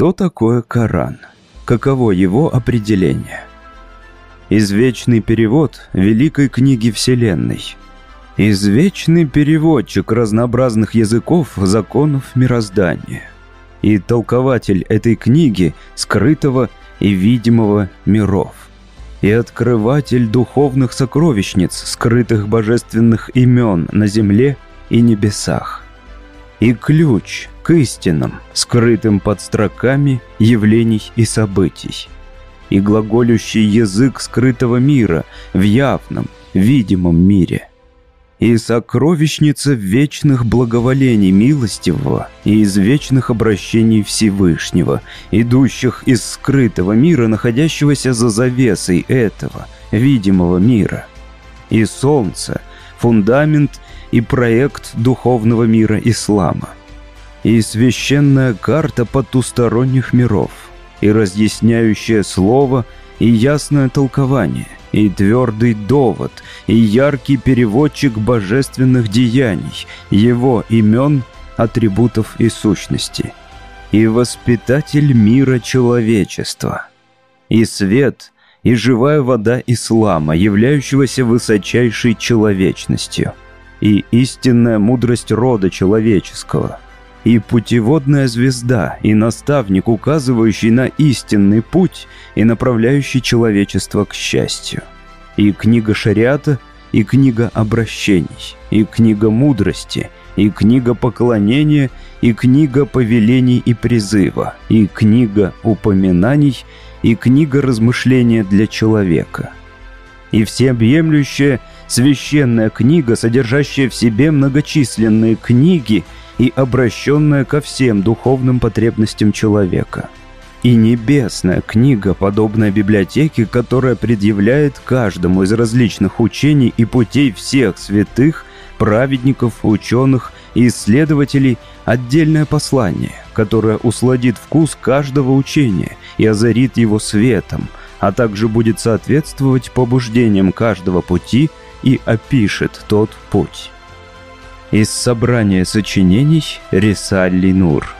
Что такое Коран? Каково его определение? Извечный перевод Великой книги Вселенной. Извечный переводчик разнообразных языков, законов мироздания. И толкователь этой книги, скрытого и видимого миров. И открыватель духовных сокровищниц, скрытых божественных имен на земле и небесах. И ключ к истинам, скрытым под строками явлений и событий и глаголющий язык скрытого мира в явном, видимом мире. И сокровищница вечных благоволений милостивого и из вечных обращений Всевышнего, идущих из скрытого мира, находящегося за завесой этого видимого мира. И солнце, фундамент и проект духовного мира ислама. И священная карта потусторонних миров – и разъясняющее слово, и ясное толкование, и твердый довод, и яркий переводчик божественных деяний, его имен, атрибутов и сущности, и воспитатель мира человечества, и свет, и живая вода ислама, являющегося высочайшей человечностью, и истинная мудрость рода человеческого – и путеводная звезда, и наставник, указывающий на истинный путь и направляющий человечество к счастью. И книга шариата, и книга обращений, и книга мудрости, и книга поклонения, и книга повелений и призыва, и книга упоминаний, и книга размышления для человека. И всеобъемлющая священная книга, содержащая в себе многочисленные книги – и обращенная ко всем духовным потребностям человека. И небесная книга, подобная библиотеке, которая предъявляет каждому из различных учений и путей всех святых, праведников, ученых и исследователей отдельное послание, которое усладит вкус каждого учения и озарит его светом, а также будет соответствовать побуждениям каждого пути и опишет тот путь. Из собрания сочинений Рисалли Нур